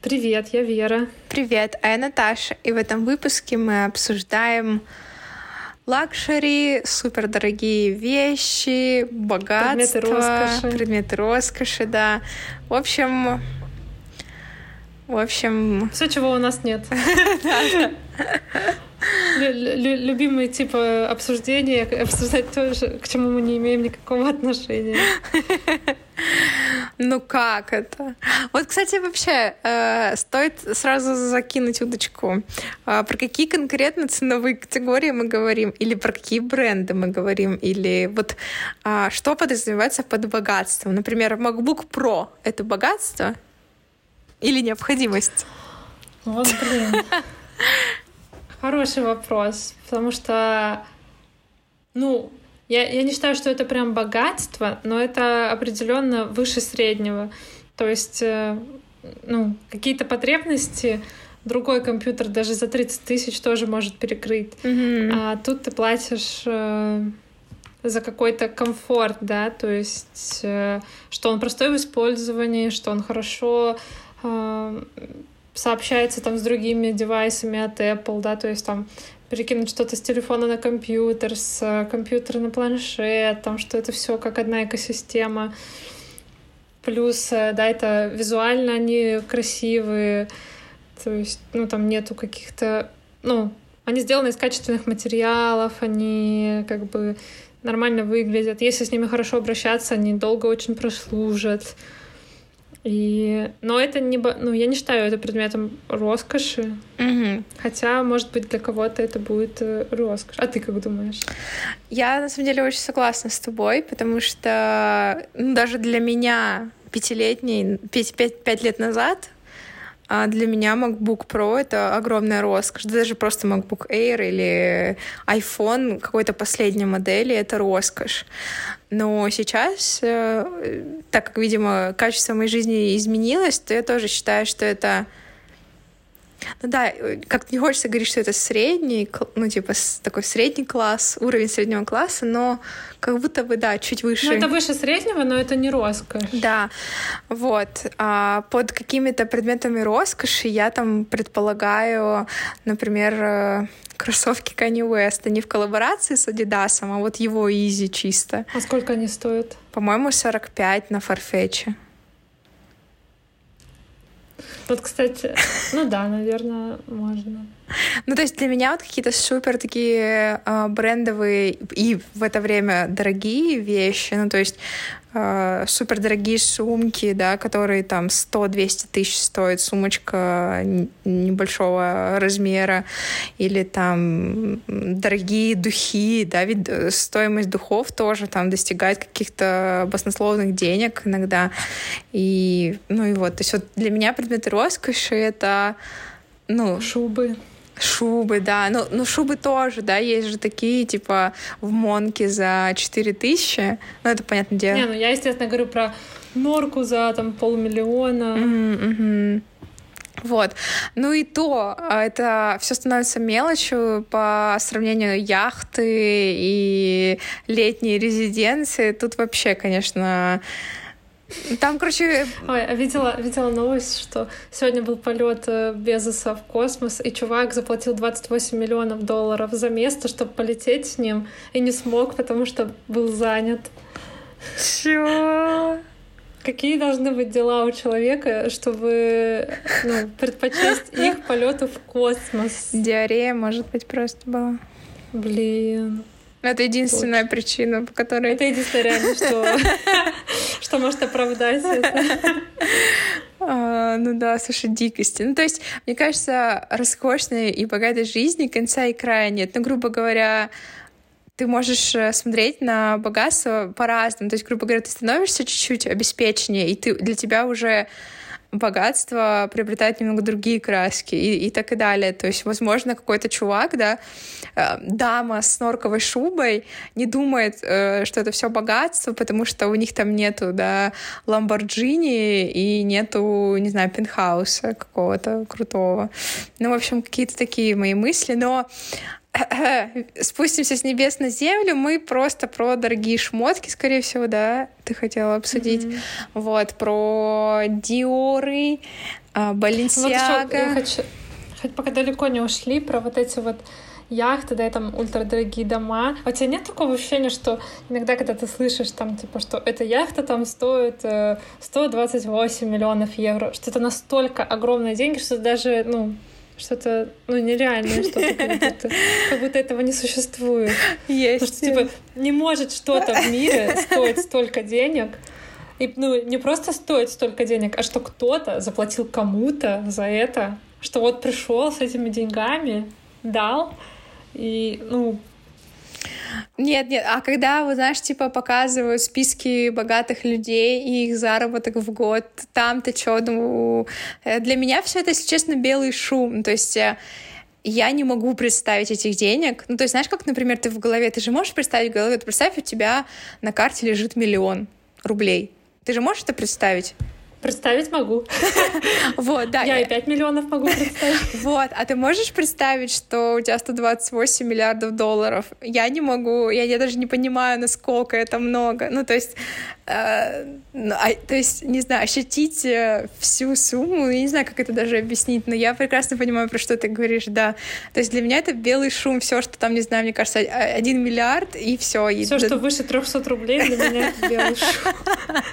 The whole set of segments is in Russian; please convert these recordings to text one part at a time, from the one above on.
Привет, я Вера. Привет, а я Наташа. И в этом выпуске мы обсуждаем luxury, супердорогие вещи, богатство, предметы роскоши. предметы роскоши, да. В общем, в общем... Все, чего у нас нет. Любимый тип обсуждения, обсуждать то, к чему мы не имеем никакого отношения. Ну как это? Вот, кстати, вообще э, стоит сразу закинуть удочку. Э, про какие конкретно ценовые категории мы говорим? Или про какие бренды мы говорим? Или вот э, что подразумевается под богатством? Например, MacBook Pro — это богатство или необходимость? Вот, блин. Хороший вопрос, потому что, ну, я, я не считаю, что это прям богатство, но это определенно выше среднего. То есть, э, ну, какие-то потребности другой компьютер даже за 30 тысяч тоже может перекрыть. Mm-hmm. А тут ты платишь э, за какой-то комфорт, да, то есть, э, что он простой в использовании, что он хорошо сообщается там с другими девайсами от Apple, да, то есть там перекинуть что-то с телефона на компьютер, с э, компьютера на планшет, там, что это все как одна экосистема. Плюс, э, да, это визуально они красивые, то есть, ну, там нету каких-то, ну, они сделаны из качественных материалов, они как бы нормально выглядят. Если с ними хорошо обращаться, они долго очень прослужат. И... Но это не... Ну, я не считаю это предметом роскоши. Угу. Хотя, может быть, для кого-то это будет э, роскошь. А ты как думаешь? Я, на самом деле, очень согласна с тобой, потому что ну, даже для меня пятилетней, пять, пять, пять лет назад а для меня MacBook Pro — это огромная роскошь. Даже просто MacBook Air или iPhone какой-то последней модели — это роскошь. Но сейчас, э, так как, видимо, качество моей жизни изменилось, то я тоже считаю, что это ну да, э, как не хочется говорить, что это средний, ну типа такой средний класс, уровень среднего класса, но как будто бы, да, чуть выше. Ну это выше среднего, но это не роскошь. Да, вот. А под какими-то предметами роскоши я там предполагаю, например, э, кроссовки Kanye West. Они в коллаборации с Adidas, а вот его Easy чисто. А сколько они стоят? По-моему, 45 на Farfetch. Вот, кстати, ну да, наверное, можно. Ну, то есть для меня вот какие-то супер такие э, брендовые и в это время дорогие вещи, ну, то есть э, супер дорогие сумки, да, которые там 100-200 тысяч стоит сумочка небольшого размера, или там дорогие духи, да, ведь э, стоимость духов тоже там достигает каких-то баснословных денег иногда. И, ну и вот, то есть вот для меня предметы роскоши — это ну, шубы. Шубы, да. Ну, ну, шубы тоже, да, есть же такие, типа, в Монке за 4 тысячи. Ну, это понятное дело. Не, ну я, естественно, говорю про норку за там полмиллиона. Mm-hmm. Вот. Ну и то, а, это все становится мелочью по сравнению яхты и летней резиденции. Тут вообще, конечно, там, короче... Ой, а видела, видела новость, что сегодня был полет э, Безоса в космос, и чувак заплатил 28 миллионов долларов за место, чтобы полететь с ним, и не смог, потому что был занят. Чё? Какие должны быть дела у человека, чтобы ну, предпочесть их полету в космос? Диарея, может быть, просто была. Блин. Это единственная Точно. причина, по которой... Это единственное реально, что, что может оправдать это. А, ну да, слушай, дикости. Ну, то есть, мне кажется, роскошной и богатой жизни конца и края нет. Ну, грубо говоря, ты можешь э, смотреть на богатство по-разному. То есть, грубо говоря, ты становишься чуть-чуть обеспеченнее, и ты, для тебя уже богатство приобретает немного другие краски и, и так и далее. То есть, возможно, какой-то чувак, да, э, дама с норковой шубой не думает, э, что это все богатство, потому что у них там нету, да, ламборджини и нету, не знаю, пентхауса какого-то крутого. Ну, в общем, какие-то такие мои мысли. Но спустимся с небес на землю, мы просто про дорогие шмотки, скорее всего, да, ты хотела обсудить. Mm-hmm. Вот, про Диоры, Баленсиага. Вот еще, хочу, хоть пока далеко не ушли, про вот эти вот яхты, да, и там ультрадорогие дома. А у тебя нет такого ощущения, что иногда, когда ты слышишь там, типа, что эта яхта там стоит 128 э, миллионов евро, что это настолько огромные деньги, что даже, ну, что-то, ну, нереальное что-то, как будто, как будто этого не существует. Есть. Потому что, типа, не может что-то в мире стоить столько денег, и, ну, не просто стоит столько денег, а что кто-то заплатил кому-то за это, что вот пришел с этими деньгами, дал, и, ну, нет, нет, а когда, вот знаешь, типа показывают списки богатых людей и их заработок в год, там-то что, ну, э, для меня все это, если честно, белый шум, то есть э, я не могу представить этих денег. Ну, то есть, знаешь, как, например, ты в голове, ты же можешь представить в голове, представь, у тебя на карте лежит миллион рублей. Ты же можешь это представить? Представить могу. Вот, да. Я и 5 миллионов могу представить. Вот, а ты можешь представить, что у тебя 128 миллиардов долларов? Я не могу, я, я даже не понимаю, насколько это много. Ну, то есть, э, ну, а, то есть, не знаю, ощутить э, всю сумму, я не знаю, как это даже объяснить, но я прекрасно понимаю, про что ты говоришь, да. То есть для меня это белый шум, все, что там, не знаю, мне кажется, один миллиард, и все. Все, что выше 300 рублей, для меня это белый шум.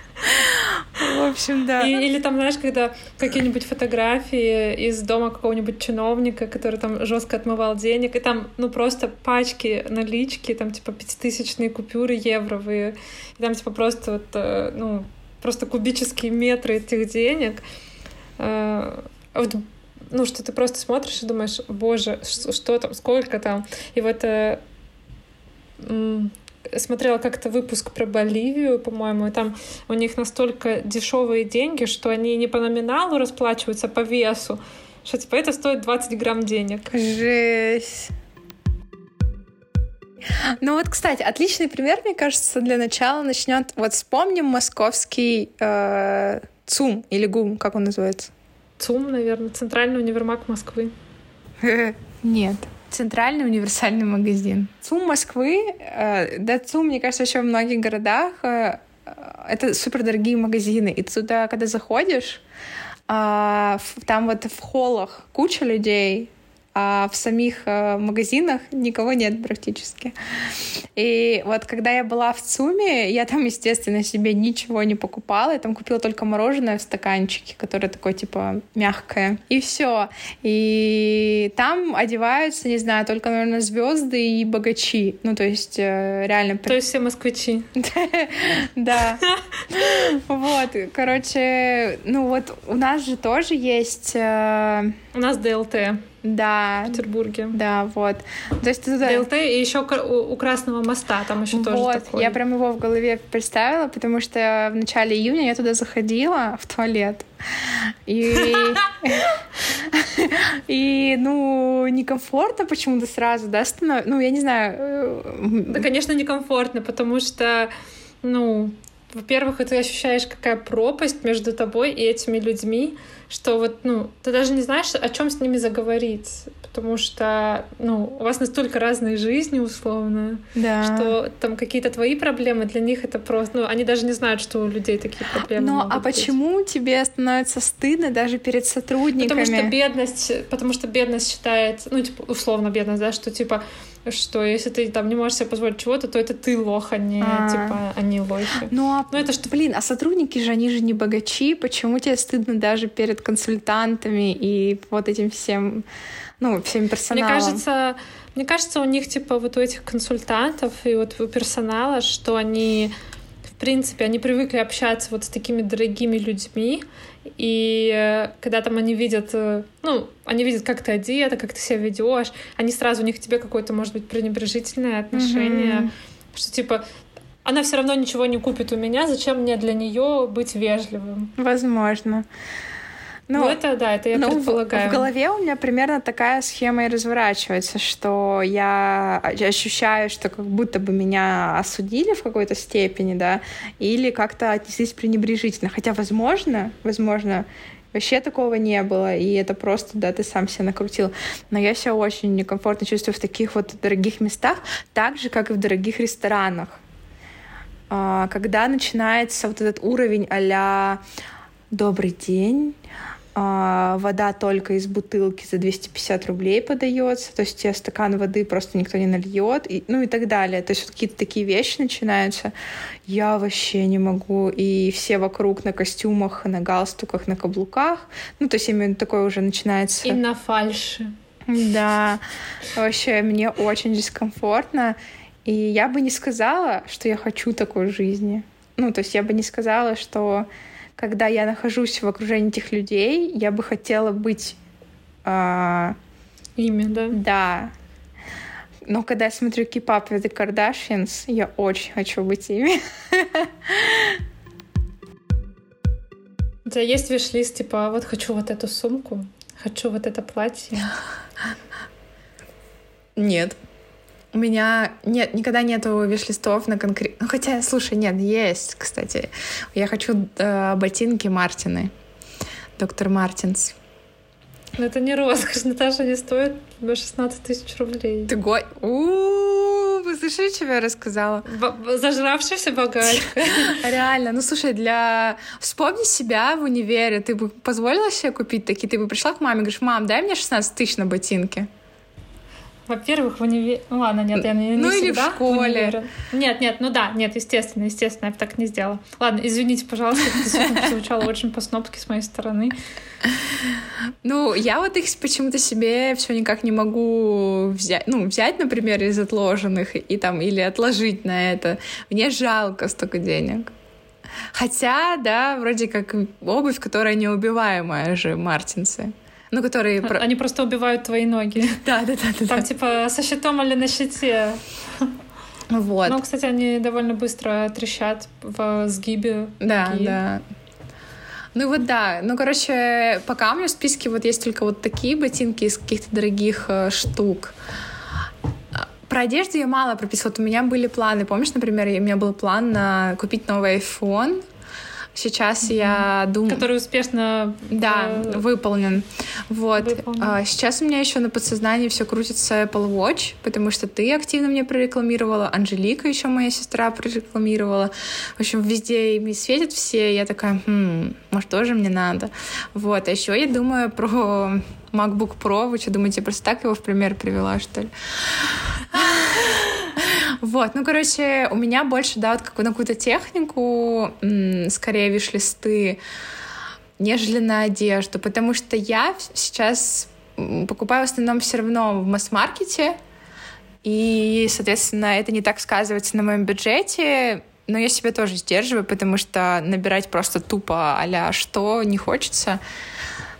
В общем, да. И, или там, знаешь, когда какие-нибудь фотографии из дома какого-нибудь чиновника, который там жестко отмывал денег, и там, ну, просто пачки налички, там, типа, пятитысячные купюры евровые, и там, типа, просто вот, э, ну, просто кубические метры этих денег. Э, вот ну, что ты просто смотришь и думаешь, боже, что, что там, сколько там. И вот э, смотрела как-то выпуск про Боливию, по-моему, и там у них настолько дешевые деньги, что они не по номиналу расплачиваются, а по весу, что типа это стоит 20 грамм денег. Жесть. Ну вот, кстати, отличный пример, мне кажется, для начала начнет. Вот вспомним московский э, ЦУМ или ГУМ, как он называется? ЦУМ, наверное, Центральный универмаг Москвы. Нет. Центральный универсальный магазин. ЦУМ Москвы, э, да, ЦУМ, мне кажется, еще в многих городах э, это супер дорогие магазины. И туда, когда заходишь, э, там вот в холлах куча людей, а в самих э, магазинах никого нет практически. И вот когда я была в ЦУМе, я там, естественно, себе ничего не покупала, я там купила только мороженое в стаканчике, которое такое, типа, мягкое. И все. И там одеваются, не знаю, только, наверное, звезды и богачи. Ну, то есть, э, реально... То есть все москвичи. Да. Вот, короче, ну вот у нас же тоже есть... Э, у нас ДЛТ. Да. В Петербурге. Да, вот. То есть туда... ДЛТ и еще у Красного моста там еще тоже вот, такой. Я прям его в голове представила, потому что в начале июня я туда заходила в туалет. И, и ну, некомфортно почему-то сразу, да, становится. Ну, я не знаю. Э, да, конечно, некомфортно, потому что, ну, во-первых, ты ощущаешь, какая пропасть между тобой и этими людьми, что вот, ну, ты даже не знаешь, о чем с ними заговорить, потому что, ну, у вас настолько разные жизни, условно, да. что там какие-то твои проблемы для них это просто, ну, они даже не знают, что у людей такие проблемы. Но а быть. почему тебе становится стыдно даже перед сотрудниками? Потому что бедность, потому что бедность считает, ну, типа, условно бедность, да, что типа что если ты там не можешь себе позволить чего-то, то это ты лох, а не а. типа они лохи. Ну а ну, это что, блин, а сотрудники же они же не богачи, почему тебе стыдно даже перед консультантами и вот этим всем, ну всем персоналом? Мне кажется, мне кажется, у них типа вот у этих консультантов и вот у персонала, что они в принципе, они привыкли общаться вот с такими дорогими людьми, и когда там они видят, э, ну, они видят, как ты одета, как ты себя ведешь, они сразу у них к тебе какое-то, может быть, пренебрежительное отношение, mm-hmm. что типа она все равно ничего не купит у меня, зачем мне для нее быть вежливым? Возможно. Ну, ну это да, это я ну, предполагаю. В, в голове у меня примерно такая схема и разворачивается, что я ощущаю, что как будто бы меня осудили в какой-то степени, да, или как-то отнеслись пренебрежительно. Хотя, возможно, возможно, Вообще такого не было, и это просто, да, ты сам себя накрутил. Но я себя очень некомфортно чувствую в таких вот дорогих местах, так же, как и в дорогих ресторанах. А, когда начинается вот этот уровень а «добрый день», а, вода только из бутылки за 250 рублей подается, то есть тебе стакан воды просто никто не нальет, и, ну и так далее. То есть вот какие-то такие вещи начинаются. Я вообще не могу. И все вокруг на костюмах, на галстуках, на каблуках. Ну, то есть именно такое уже начинается. И на фальши. Да, вообще мне очень дискомфортно. И я бы не сказала, что я хочу такой жизни. Ну, то есть я бы не сказала, что когда я нахожусь в окружении этих людей, я бы хотела быть... А... Ими, да? Да. Но когда я смотрю with the Kardashians, я очень хочу быть ими. У тебя есть виш-лист, типа, вот хочу вот эту сумку, хочу вот это платье? Нет. У меня нет, никогда нету виш-листов на конкретно. Ну, хотя, слушай, нет, есть, кстати. Я хочу э, ботинки Мартины. Доктор Мартинс. Но это не роскошь, Наташа, они стоят 16 тысяч рублей. Ты го... У вы слышали, что я рассказала? Зажравшийся богач. Реально. Ну, слушай, для... Вспомни себя в универе. Ты бы позволила себе купить такие? Ты бы пришла к маме и говоришь, мам, дай мне 16 тысяч на ботинки. Во-первых, в универе... Ну ладно, нет, я не, ну, не или в школе. В нет, нет, ну да, нет, естественно, естественно, я бы так не сделала. Ладно, извините, пожалуйста, это звучало очень по-снопски с моей стороны. Ну, я вот их почему-то себе все никак не могу взять, ну, взять, например, из отложенных и там, или отложить на это. Мне жалко столько денег. Хотя, да, вроде как обувь, которая неубиваемая же, мартинсы ну, которые... Они просто убивают твои ноги. Да, да, да. да Там да. типа со щитом или на щите. Вот. Ну, кстати, они довольно быстро трещат в сгибе. Да, ноги. да. Ну вот да, ну короче, пока у меня в списке вот есть только вот такие ботинки из каких-то дорогих э, штук. Про одежду я мало прописывала. Вот у меня были планы. Помнишь, например, у меня был план на купить новый iPhone, Сейчас mm-hmm. я думаю... Который успешно да, э... выполнен. Вот. Выполнен. А, сейчас у меня еще на подсознании все крутится Apple Watch, потому что ты активно мне прорекламировала, Анжелика еще моя сестра прорекламировала. В общем, везде ими светят все. Я такая, хм, может, тоже мне надо. Вот. А еще я думаю про MacBook Pro. Вы что, думаете, я просто так его в пример привела, что ли? Вот, ну, короче, у меня больше, да, вот как на какую-то технику, скорее виш-листы, нежели на одежду, потому что я сейчас покупаю в основном все равно в масс-маркете, и, соответственно, это не так сказывается на моем бюджете, но я себя тоже сдерживаю, потому что набирать просто тупо а что не хочется.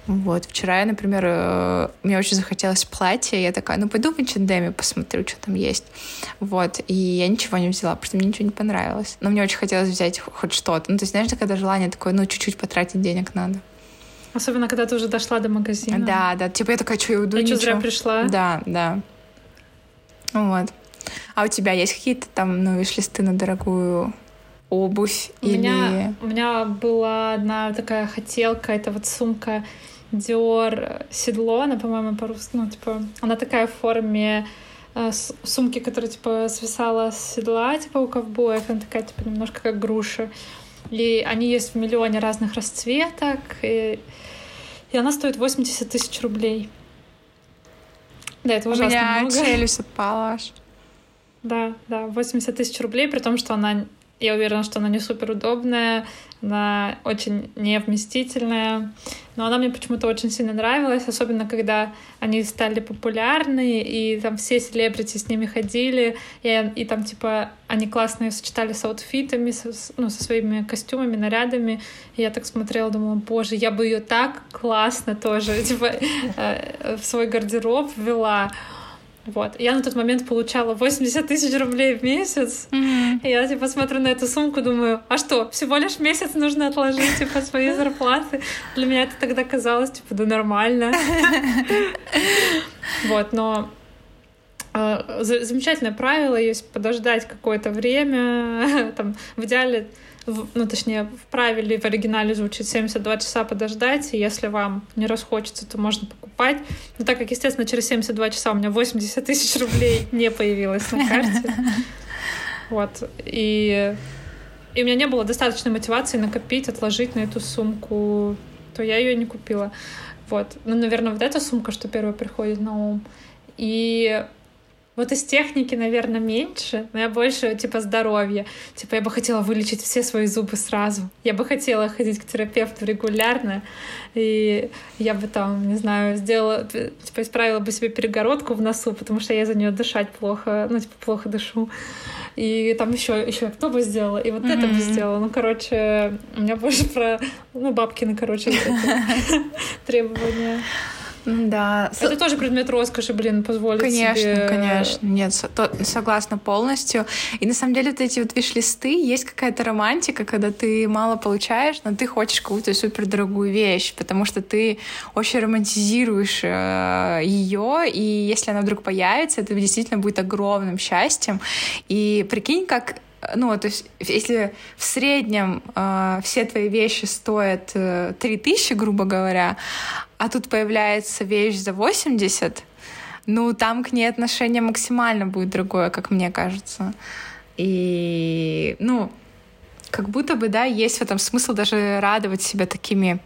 Вот. Вчера я, например, э, мне очень захотелось платье, я такая, ну пойду в H&M посмотрю, что там есть. Вот. И я ничего не взяла, потому что мне ничего не понравилось. Но мне очень хотелось взять хоть что-то. Ну, то есть, знаешь, когда желание такое, ну, чуть-чуть потратить денег надо. Особенно, когда ты уже дошла до магазина. Да, да. Типа я такая, что я уйду, Я что, зря пришла? Да, да. Вот. А у тебя есть какие-то там, ну, виш-листы на дорогую обувь у или... Меня, у меня была одна такая хотелка, это вот сумка Dior седло, она, по-моему, по-русски, ну, типа, она такая в форме э, сумки, которая, типа, свисала с седла, типа, у ковбоев, она такая, типа, немножко как груша. И они есть в миллионе разных расцветок, и, и она стоит 80 тысяч рублей. Да, это ужасно У меня много. челюсть отпала аж. Да, да, 80 тысяч рублей, при том, что она, я уверена, что она не супер удобная, она очень невместительная, но она мне почему-то очень сильно нравилась, особенно когда они стали популярны, и там все селебрити с ними ходили, и, и там, типа, они классно ее сочетали с аутфитами, со, ну, со своими костюмами, нарядами, и я так смотрела, думала, боже, я бы ее так классно тоже, типа, э, в свой гардероб ввела. Вот. Я на тот момент получала 80 тысяч рублей в месяц. Mm-hmm. И я типа смотрю на эту сумку, думаю, а что, всего лишь месяц нужно отложить типа свои зарплаты? Для меня это тогда казалось, типа, да нормально. Вот, но э, замечательное правило есть подождать какое-то время, там, в идеале ну, точнее, в правиле в оригинале звучит 72 часа подождать, и если вам не расхочется, то можно покупать. Но так как, естественно, через 72 часа у меня 80 тысяч рублей не появилось на карте. Вот. И, и у меня не было достаточной мотивации накопить, отложить на эту сумку, то я ее не купила. Вот. Ну, наверное, вот эта сумка, что первая приходит на ум. И вот из техники, наверное, меньше, но я больше, типа, здоровья. Типа, я бы хотела вылечить все свои зубы сразу. Я бы хотела ходить к терапевту регулярно, и я бы там, не знаю, сделала, типа, исправила бы себе перегородку в носу, потому что я за нее дышать плохо, ну, типа, плохо дышу. И там еще, еще кто бы сделала, и вот mm-hmm. это бы сделала. Ну, короче, у меня больше про, ну, бабкины, короче, требования. Да. Это тоже предмет роскоши, блин, позволить конечно, себе... Конечно, конечно. Нет, то, согласна полностью. И на самом деле вот эти вот виш-листы, есть какая-то романтика, когда ты мало получаешь, но ты хочешь какую-то супердорогую вещь, потому что ты очень романтизируешь э, ее, и если она вдруг появится, это действительно будет огромным счастьем. И прикинь, как ну, то есть, если в среднем э, все твои вещи стоят э, 3000, грубо говоря, а тут появляется вещь за 80, ну, там к ней отношение максимально будет другое, как мне кажется. И, ну, как будто бы, да, есть в этом смысл даже радовать себя такими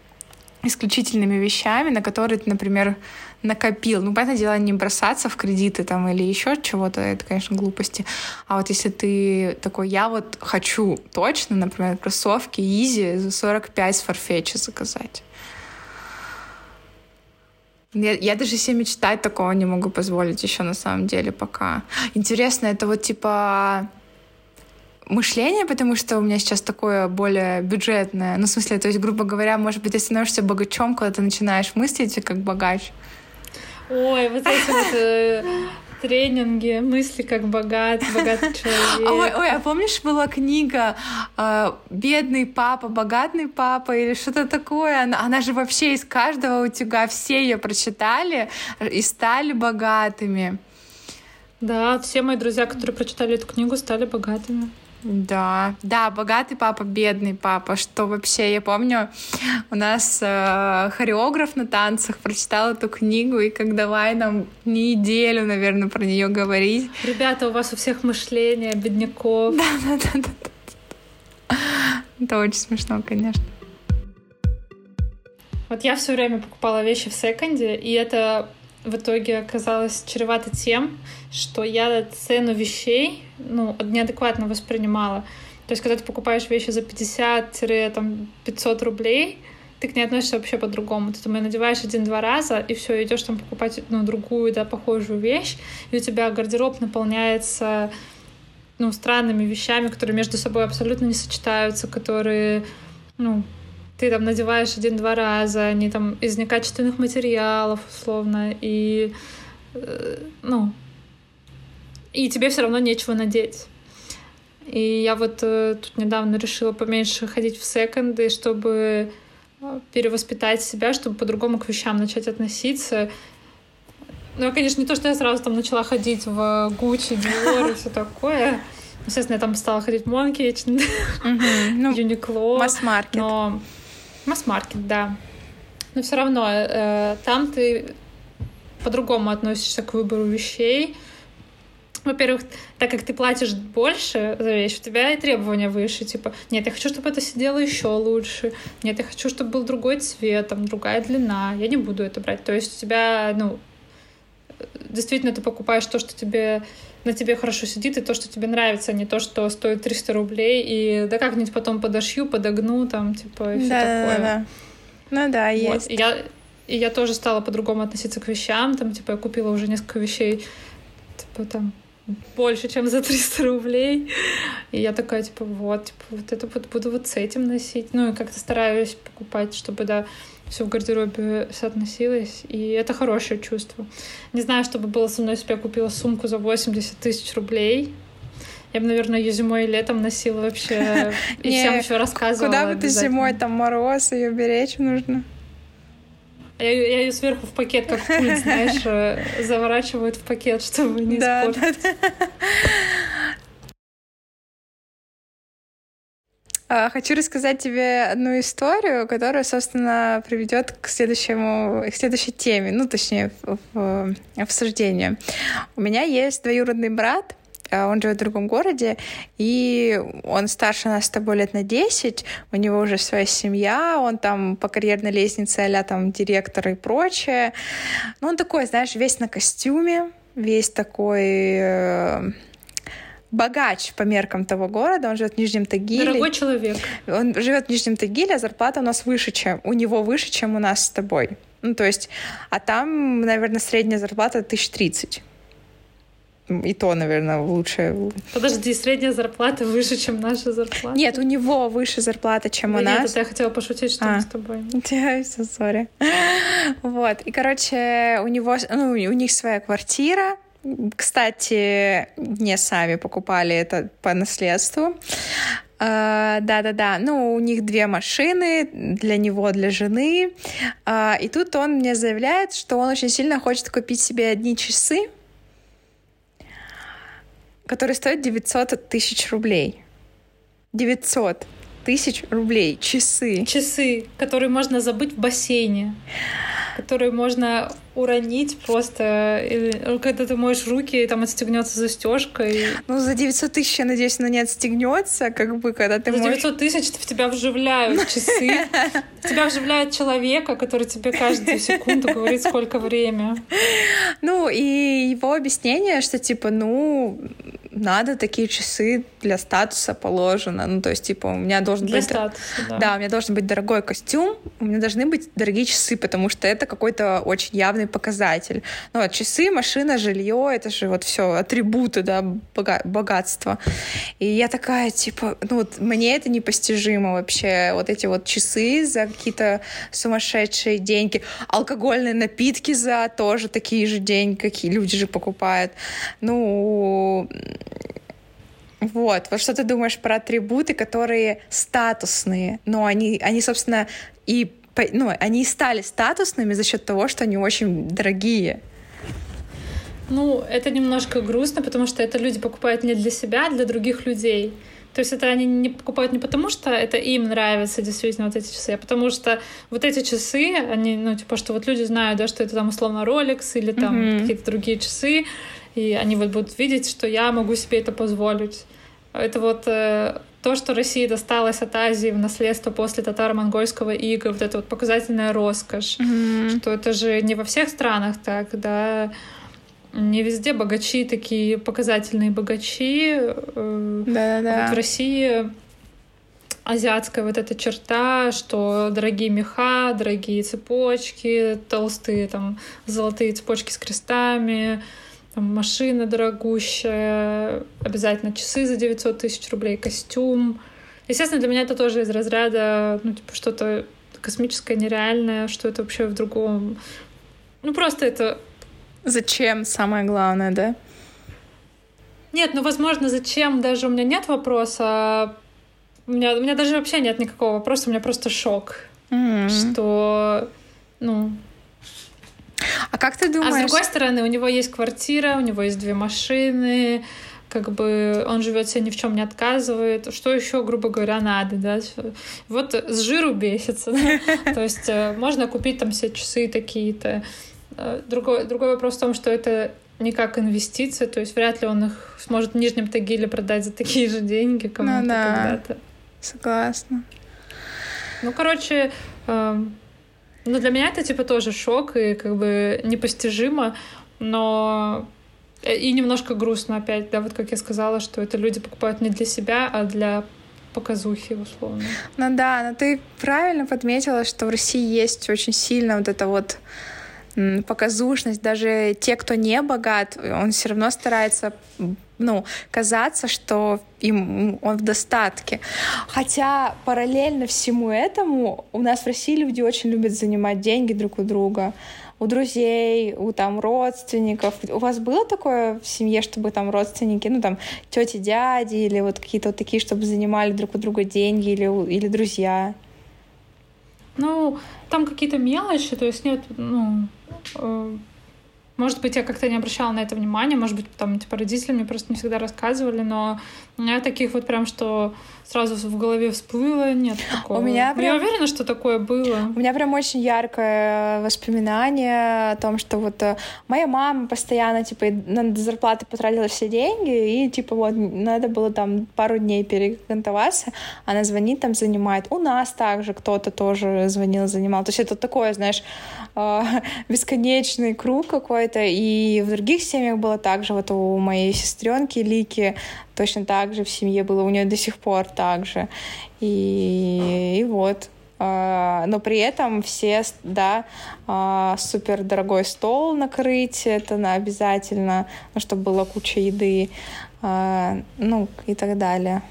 исключительными вещами, на которые ты, например, накопил. Ну, понятное дело, не бросаться в кредиты там или еще чего-то, это, конечно, глупости. А вот если ты такой, я вот хочу точно, например, кроссовки Easy за 45 с Farfetch заказать. Я, я даже себе мечтать такого не могу позволить еще на самом деле пока. Интересно, это вот типа мышление, потому что у меня сейчас такое более бюджетное. Ну, в смысле, то есть, грубо говоря, может быть, ты становишься богачом, когда ты начинаешь мыслить как богач. Ой, вот эти вот э, тренинги, мысли как богат, богатый человек. Ой, ой, а помнишь, была книга э, «Бедный папа, богатый папа» или что-то такое? Она, она же вообще из каждого утюга все ее прочитали и стали богатыми. Да, все мои друзья, которые прочитали эту книгу, стали богатыми. Да, да, богатый папа, бедный папа, что вообще, я помню, у нас э, хореограф на танцах прочитал эту книгу, и как давай нам неделю, наверное, про нее говорить. Ребята, у вас у всех мышление бедняков. Да, да, да, да. да. Это очень смешно, конечно. Вот я все время покупала вещи в секонде, и это в итоге оказалось чревато тем, что я цену вещей ну, неадекватно воспринимала. То есть, когда ты покупаешь вещи за 50-500 рублей, ты к ней относишься вообще по-другому. Ты думаешь, надеваешь один-два раза, и все, идешь там покупать ну, другую, да, похожую вещь, и у тебя гардероб наполняется ну, странными вещами, которые между собой абсолютно не сочетаются, которые, ну, ты там надеваешь один-два раза, они там из некачественных материалов, условно, и, э, ну, и тебе все равно нечего надеть. И я вот э, тут недавно решила поменьше ходить в секонды, чтобы э, перевоспитать себя, чтобы по-другому к вещам начать относиться. Ну, конечно, не то, что я сразу там начала ходить в Гуччи, Dior и все такое. Естественно, я там стала ходить в Монки, Юникло. Масс-маркет. Но Масс-маркет, да. Но все равно э, там ты по-другому относишься к выбору вещей. Во-первых, так как ты платишь больше за вещь, у тебя и требования выше. Типа, нет, я хочу, чтобы это сидело еще лучше. Нет, я хочу, чтобы был другой цвет, там, другая длина. Я не буду это брать. То есть у тебя, ну, действительно ты покупаешь то, что тебе на тебе хорошо сидит, и то, что тебе нравится, а не то, что стоит 300 рублей, и да как-нибудь потом подошью, подогну, там, типа, и все да, такое. Да, да. Ну да, вот. есть. И я, и я тоже стала по-другому относиться к вещам, там, типа, я купила уже несколько вещей, типа, там, больше, чем за 300 рублей. И я такая, типа, вот, типа, вот это вот буду вот с этим носить. Ну, и как-то стараюсь покупать, чтобы, да, все в гардеробе соотносилось, и это хорошее чувство. Не знаю, что бы было со мной, если бы я купила сумку за 80 тысяч рублей. Я бы, наверное, ее зимой и летом носила вообще, и всем еще рассказывала. Куда бы ты зимой, там мороз, ее беречь нужно. Я, я ее сверху в пакет, как пульт, знаешь, э, заворачивают в пакет, чтобы не испортить. Хочу рассказать тебе одну историю, которая, собственно, приведет к следующему, к следующей теме, ну, точнее, в, в обсуждению. У меня есть двоюродный брат, а, он живет в другом городе, и он старше нас с тобой лет на 10, у него уже своя семья, он там по карьерной лестнице а там директор и прочее. Ну, он такой, знаешь, весь на костюме, весь такой э, богач по меркам того города, он живет в Нижнем Тагиле. Дорогой человек. Он живет в Нижнем Тагиле, а зарплата у нас выше, чем у него выше, чем у нас с тобой. Ну, то есть, а там, наверное, средняя зарплата 1030. И то, наверное, лучше. Подожди, средняя зарплата выше, чем наша зарплата? Нет, у него выше зарплата, чем да у нас. Нет, я хотела пошутить, что а. мы с тобой. Все, сори. Вот. И, короче, у него, ну, у них своя квартира, кстати, не сами покупали это по наследству. Uh, да-да-да, ну, у них две машины, для него, для жены. Uh, и тут он мне заявляет, что он очень сильно хочет купить себе одни часы, которые стоят 900 тысяч рублей. 900 тысяч рублей. Часы. Часы, которые можно забыть в бассейне которые можно уронить просто, или, когда ты моешь руки, и там отстегнется застежка. И... Ну, за 900 тысяч, я надеюсь, она не отстегнется, как бы, когда ты За моешь... 900 тысяч в тебя вживляют часы, в тебя вживляют человека, который тебе каждую секунду говорит, сколько время. Ну, и его объяснение, что, типа, ну, надо такие часы для статуса положено. Ну, то есть, типа, у меня должен для быть... Статуса, да. да, у меня должен быть дорогой костюм, у меня должны быть дорогие часы, потому что это какой-то очень явный показатель. Ну, вот часы, машина, жилье, это же вот все атрибуты, да, бога богатства. И я такая, типа, ну, вот мне это непостижимо вообще. Вот эти вот часы за какие-то сумасшедшие деньги. Алкогольные напитки за тоже такие же деньги, какие люди же покупают. Ну, вот, вот что ты думаешь про атрибуты, которые статусные, но они, они собственно, и ну, они стали статусными за счет того, что они очень дорогие. Ну, это немножко грустно, потому что это люди покупают не для себя, а для других людей. То есть это они не покупают не потому, что это им нравится действительно вот эти часы, а потому что вот эти часы, они, ну, типа, что вот люди знают, да, что это там условно Rolex или там mm-hmm. какие-то другие часы, и они вот будут видеть, что я могу себе это позволить. Это вот э, то, что России досталось от Азии в наследство после татаро-монгольского ига, вот это вот показательная роскошь, mm-hmm. что это же не во всех странах так, да, не везде богачи такие показательные богачи. Да-да-да. Вот в России азиатская вот эта черта, что дорогие меха, дорогие цепочки, толстые там золотые цепочки с крестами, там, машина дорогущая, обязательно часы за 900 тысяч рублей, костюм. Естественно, для меня это тоже из разряда, ну, типа, что-то космическое, нереальное, что это вообще в другом... Ну, просто это... Зачем, самое главное, да? Нет, ну, возможно, зачем даже у меня нет вопроса. У меня, у меня даже вообще нет никакого вопроса, у меня просто шок. Mm-hmm. Что, ну, а как ты думаешь? А с другой стороны, у него есть квартира, у него есть две машины, как бы он живет себе ни в чем не отказывает. Что еще, грубо говоря, надо, да? Вот с жиру бесится. Да? То есть э, можно купить там все часы такие-то. Э, другой, другой вопрос в том, что это не как инвестиция, то есть вряд ли он их сможет в Нижнем Тагиле продать за такие же деньги кому-то ну, да. когда-то. Согласна. Ну, короче, эм, ну, для меня это, типа, тоже шок и как бы непостижимо, но э, и немножко грустно опять, да, вот как я сказала, что это люди покупают не для себя, а для показухи, условно. Ну да, но ты правильно подметила, что в России есть очень сильно вот это вот показушность. Даже те, кто не богат, он все равно старается ну, казаться, что им он в достатке. Хотя параллельно всему этому у нас в России люди очень любят занимать деньги друг у друга у друзей, у там родственников. У вас было такое в семье, чтобы там родственники, ну там тети, дяди или вот какие-то вот такие, чтобы занимали друг у друга деньги или, или друзья? Ну, там какие-то мелочи, то есть нет, ну, Может быть, я как-то не обращала на это внимания, может быть, там, типа, родители мне просто не всегда рассказывали, но у меня таких вот прям, что сразу в голове всплыло, нет такого. У меня прям... Я уверена, что такое было. У меня прям очень яркое воспоминание о том, что вот э, моя мама постоянно, типа, на зарплаты потратила все деньги, и, типа, вот, надо было там пару дней перекантоваться, она звонит, там, занимает. У нас также кто-то тоже звонил, занимал. То есть это такое, знаешь, э, бесконечный круг какой-то, и в других семьях было так же. Вот у моей сестренки Лики точно так же в семье было, у нее до сих пор так же. И, и вот. А, но при этом все, да, а, супер дорогой стол накрыть, это на обязательно, ну, чтобы была куча еды, а, ну, и так далее.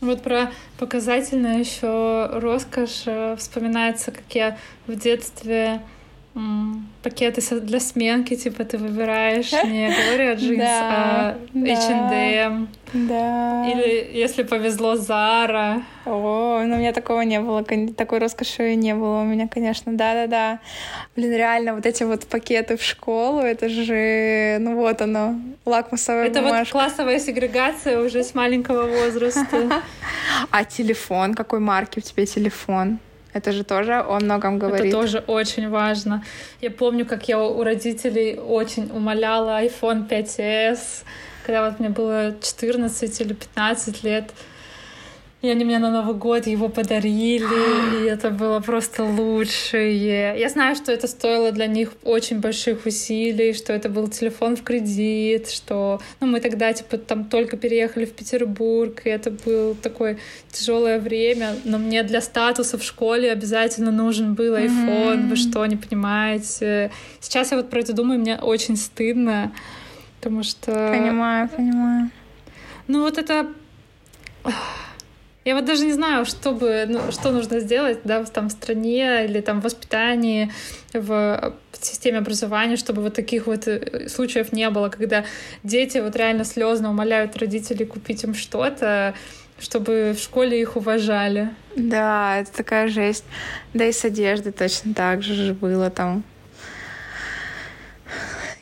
Вот про показательно еще роскошь э, вспоминается, как я в детстве пакеты для сменки, типа ты выбираешь не Gloria Jeans, а H&M. Да. Или, если повезло, Zara. О, ну у меня такого не было, такой роскоши не было у меня, конечно, да-да-да. Блин, реально, вот эти вот пакеты в школу, это же, ну вот оно, лакмусовая это бумажка. Это вот классовая сегрегация уже с маленького возраста. А телефон, какой марки у тебя телефон? Это же тоже о многом говорит. Это тоже очень важно. Я помню, как я у родителей очень умоляла iPhone 5s, когда вот мне было 14 или 15 лет. И они мне на Новый год его подарили, и это было просто лучшее. Я знаю, что это стоило для них очень больших усилий, что это был телефон в кредит, что ну, мы тогда типа там только переехали в Петербург, и это было такое тяжелое время, но мне для статуса в школе обязательно нужен был iPhone, mm-hmm. вы что, не понимаете? Сейчас я вот про это думаю, мне очень стыдно, потому что... Понимаю, понимаю. Ну вот это я вот даже не знаю, что, бы, ну, что нужно сделать да, в там, стране или там, в воспитании, в системе образования, чтобы вот таких вот э, случаев не было, когда дети вот реально слезно умоляют родителей купить им что-то, чтобы в школе их уважали. Да, это такая жесть. Да и с одеждой точно так же было там.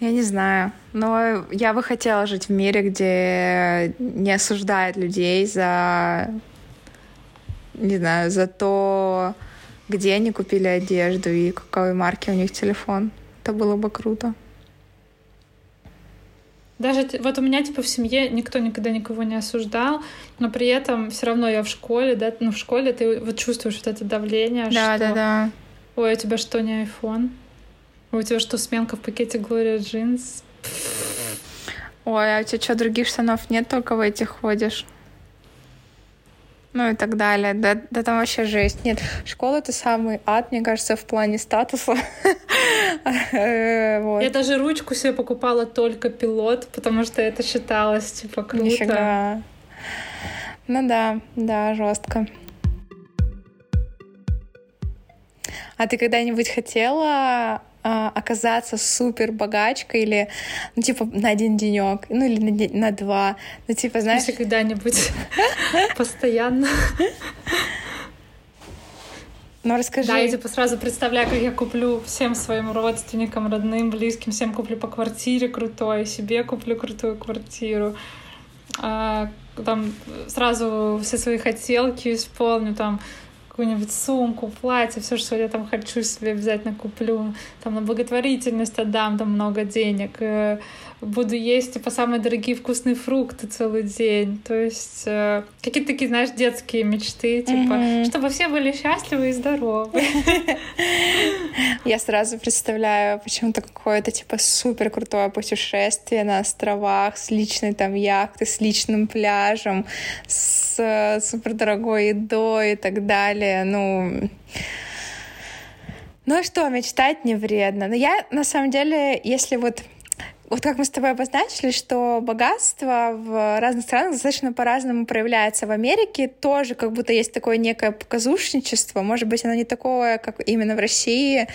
Я не знаю. Но я бы хотела жить в мире, где не осуждают людей за не знаю, за то, где они купили одежду и какой марки у них телефон. Это было бы круто. Даже вот у меня типа в семье никто никогда никого не осуждал, но при этом все равно я в школе, да, ну в школе ты вот чувствуешь вот это давление, да, что, да, да. Ой, у тебя что не iPhone? У тебя что сменка в пакете Gloria Jeans? Ой, а у тебя что, других штанов нет, только в этих ходишь? Ну и так далее. Да, да там вообще жесть. Нет, школа — это самый ад, мне кажется, в плане статуса. Я даже ручку себе покупала только пилот, потому что это считалось, типа, круто. Нифига. Ну да, да, жестко. А ты когда-нибудь хотела оказаться супер богачкой или, ну, типа, на один денек, ну, или на, на два. Ну, типа, знаешь... Если когда-нибудь постоянно. Ну, расскажи. Да, я типа сразу представляю, как я куплю всем своим родственникам, родным, близким, всем куплю по квартире крутой, себе куплю крутую квартиру. А, там сразу все свои хотелки исполню, там какую-нибудь сумку, платье, все, что я там хочу себе обязательно куплю, там на благотворительность отдам там много денег, э, буду есть типа самые дорогие вкусные фрукты целый день. То есть э, какие-то такие, знаешь, детские мечты, типа, mm-hmm. чтобы все были счастливы и здоровы. Я сразу представляю почему-то какое-то типа супер крутое путешествие на островах с личной там яхтой, с личным пляжем, с э, супер дорогой едой и так далее. Ну, ну что, мечтать не вредно. Но я, на самом деле, если вот вот как мы с тобой обозначили, что богатство в разных странах достаточно по-разному проявляется. В Америке тоже как будто есть такое некое показушничество. Может быть, оно не такое, как именно в России,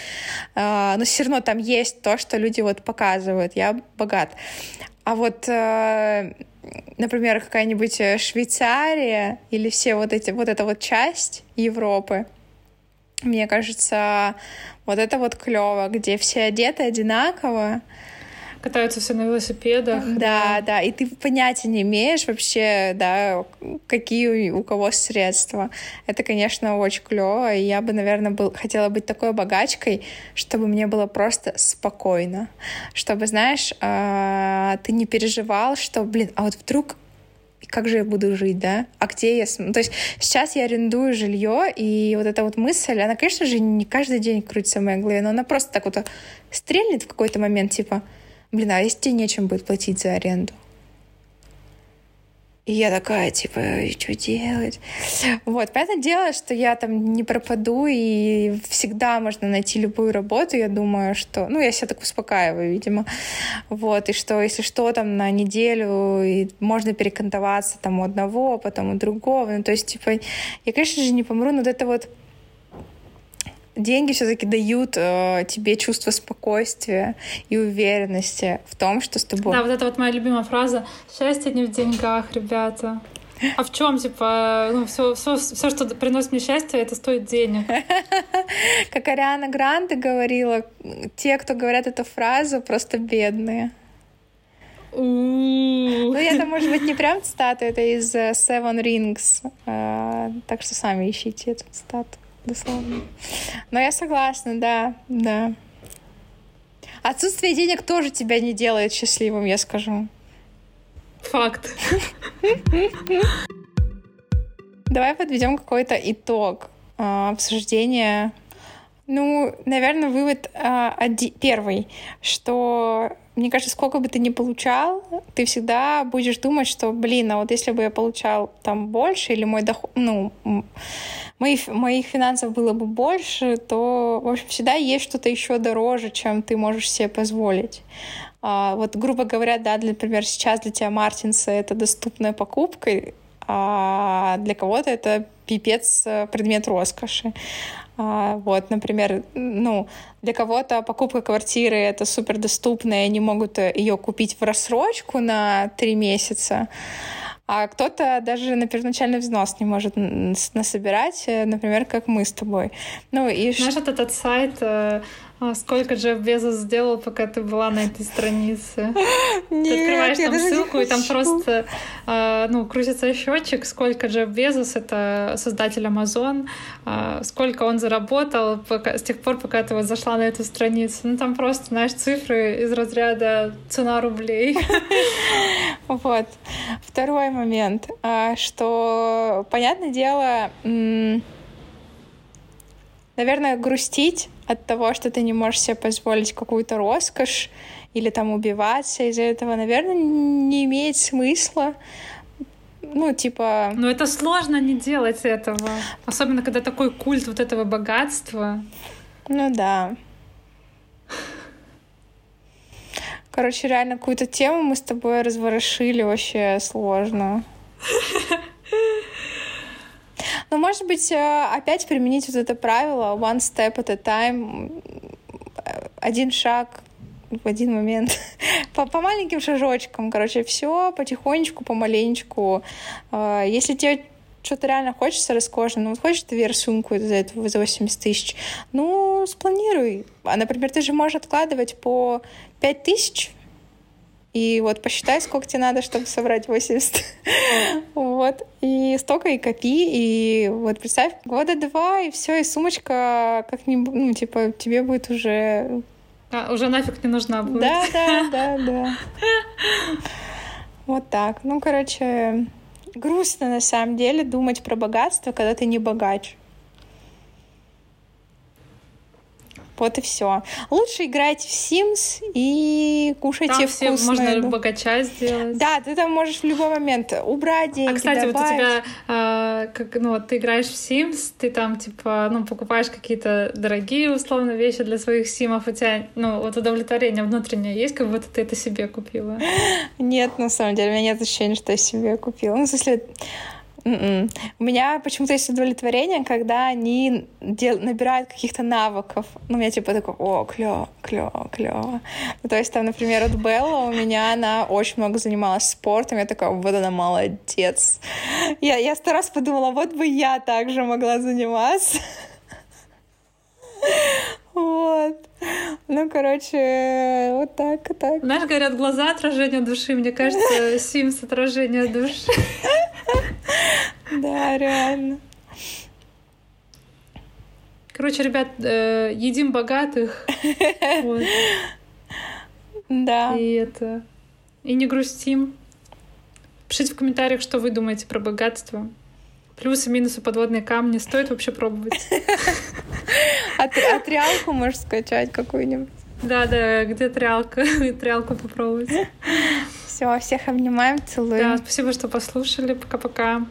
а, но все равно там есть то, что люди вот показывают. Я богат. А вот э, например, какая-нибудь Швейцария или все вот эти, вот эта вот часть Европы, Мне кажется, вот это вот клево, где все одеты одинаково, катаются все на велосипедах. Да, да, да, и ты понятия не имеешь вообще, да, какие у кого средства. Это, конечно, очень клево, и я бы, наверное, был, хотела быть такой богачкой, чтобы мне было просто спокойно, чтобы, знаешь, э, ты не переживал, что, блин, а вот вдруг как же я буду жить, да? А где я... То есть сейчас я арендую жилье, и вот эта вот мысль, она, конечно же, не каждый день крутится в моей голове, но она просто так вот стрельнет в какой-то момент, типа, блин, а если тебе нечем будет платить за аренду? И я такая, типа, что делать? Вот, понятное дело, что я там не пропаду, и всегда можно найти любую работу. Я думаю, что... Ну, я себя так успокаиваю, видимо. Вот, и что, если что, там на неделю, и можно перекантоваться там у одного, потом у другого. Ну, то есть, типа, я, конечно же, не помру, но вот это вот деньги все-таки дают э, тебе чувство спокойствия и уверенности в том, что с тобой. Да, вот это вот моя любимая фраза: счастье не в деньгах, ребята. А в чем, типа, ну, все, все, все, что приносит мне счастье, это стоит денег. Как Ариана Гранде говорила, те, кто говорят эту фразу, просто бедные. Ну, там, может быть, не прям цитата, это из э, Seven Rings. Э, так что сами ищите эту цитату дословно. Но я согласна, да, да. Отсутствие денег тоже тебя не делает счастливым, я скажу. Факт. Давай подведем какой-то итог э, обсуждения. Ну, наверное, вывод оди- первый, что мне кажется, сколько бы ты ни получал, ты всегда будешь думать, что, блин, а вот если бы я получал там больше, или мой доход, ну, моих, моих финансов было бы больше, то, в общем, всегда есть что-то еще дороже, чем ты можешь себе позволить. А, вот, грубо говоря, да, для, например, сейчас для тебя Мартинса это доступная покупка, а для кого-то это пипец э, предмет роскоши. А, вот, например, ну, для кого-то покупка квартиры это супер доступно, и они могут ее купить в рассрочку на три месяца а кто-то даже на первоначальный взнос не может насобирать, э, например, как мы с тобой. Ну, и Знаешь, вот этот сайт э, а сколько Джефф Безос сделал, пока ты была на этой странице? Нет, ты открываешь там ссылку, и там просто э, ну, крутится счетчик, сколько Джефф Безос, это создатель Amazon, э, сколько он заработал пока, с тех пор, пока ты вот зашла на эту страницу. Ну, там просто, знаешь, цифры из разряда цена рублей. Вот. Второй момент, а, что, понятное дело, наверное, грустить от того, что ты не можешь себе позволить какую-то роскошь или там убиваться из-за этого, наверное, не имеет смысла. Ну, типа... Но это сложно не делать этого. Особенно, когда такой культ вот этого богатства. Ну да. Короче, реально какую-то тему мы с тобой разворошили вообще сложно. Но, может быть, э, опять применить вот это правило one step at a time, один шаг в один момент. по, по маленьким шажочкам, короче, все потихонечку, помаленечку. Э, если тебе что-то реально хочется роскошно, ну вот хочешь ты VR-сумку за этого за 80 тысяч, ну, спланируй. А, например, ты же можешь откладывать по 5 тысяч и вот посчитай, сколько тебе надо, чтобы собрать 80. вот. И столько и копи. И вот представь, года два, и все, и сумочка как-нибудь, ну, типа, тебе будет уже... А, уже нафиг не нужна будет. Да, да, да, да. Вот так. Ну, короче, грустно на самом деле думать про богатство, когда ты не богач. Вот и все. Лучше играйте в Sims и кушайте там все можно еду. богача сделать. Да, ты там можешь в любой момент убрать деньги, А, кстати, добавить. вот у тебя, э, как, ну, вот ты играешь в Sims, ты там, типа, ну, покупаешь какие-то дорогие, условно, вещи для своих симов, у тебя, ну, вот удовлетворение внутреннее есть, как будто ты это себе купила? Нет, на самом деле, у меня нет ощущения, что я себе купила. Ну, в смысле, М-м. У меня почему-то есть удовлетворение, когда они дел... набирают каких-то навыков. Ну, меня типа такой, о, клево, клево, клево. Ну, то есть там, например, от Белла у меня она очень много занималась спортом. Я такая, вот она молодец. Я, я сто раз подумала, вот бы я также могла заниматься. Вот. Ну, короче, вот так, так. Знаешь, говорят, глаза отражение души. Мне кажется, Sims отражение души. Да, реально. Короче, ребят, э, едим богатых. Вот. Да. И это... И не грустим. Пишите в комментариях, что вы думаете про богатство. Плюсы, минусы, подводные камни. Стоит вообще пробовать. А, тр- трялку можешь скачать какую-нибудь. Да, да, где трялка? Трялку попробовать. Все, всех обнимаем, целуем. Да, спасибо, что послушали. Пока-пока.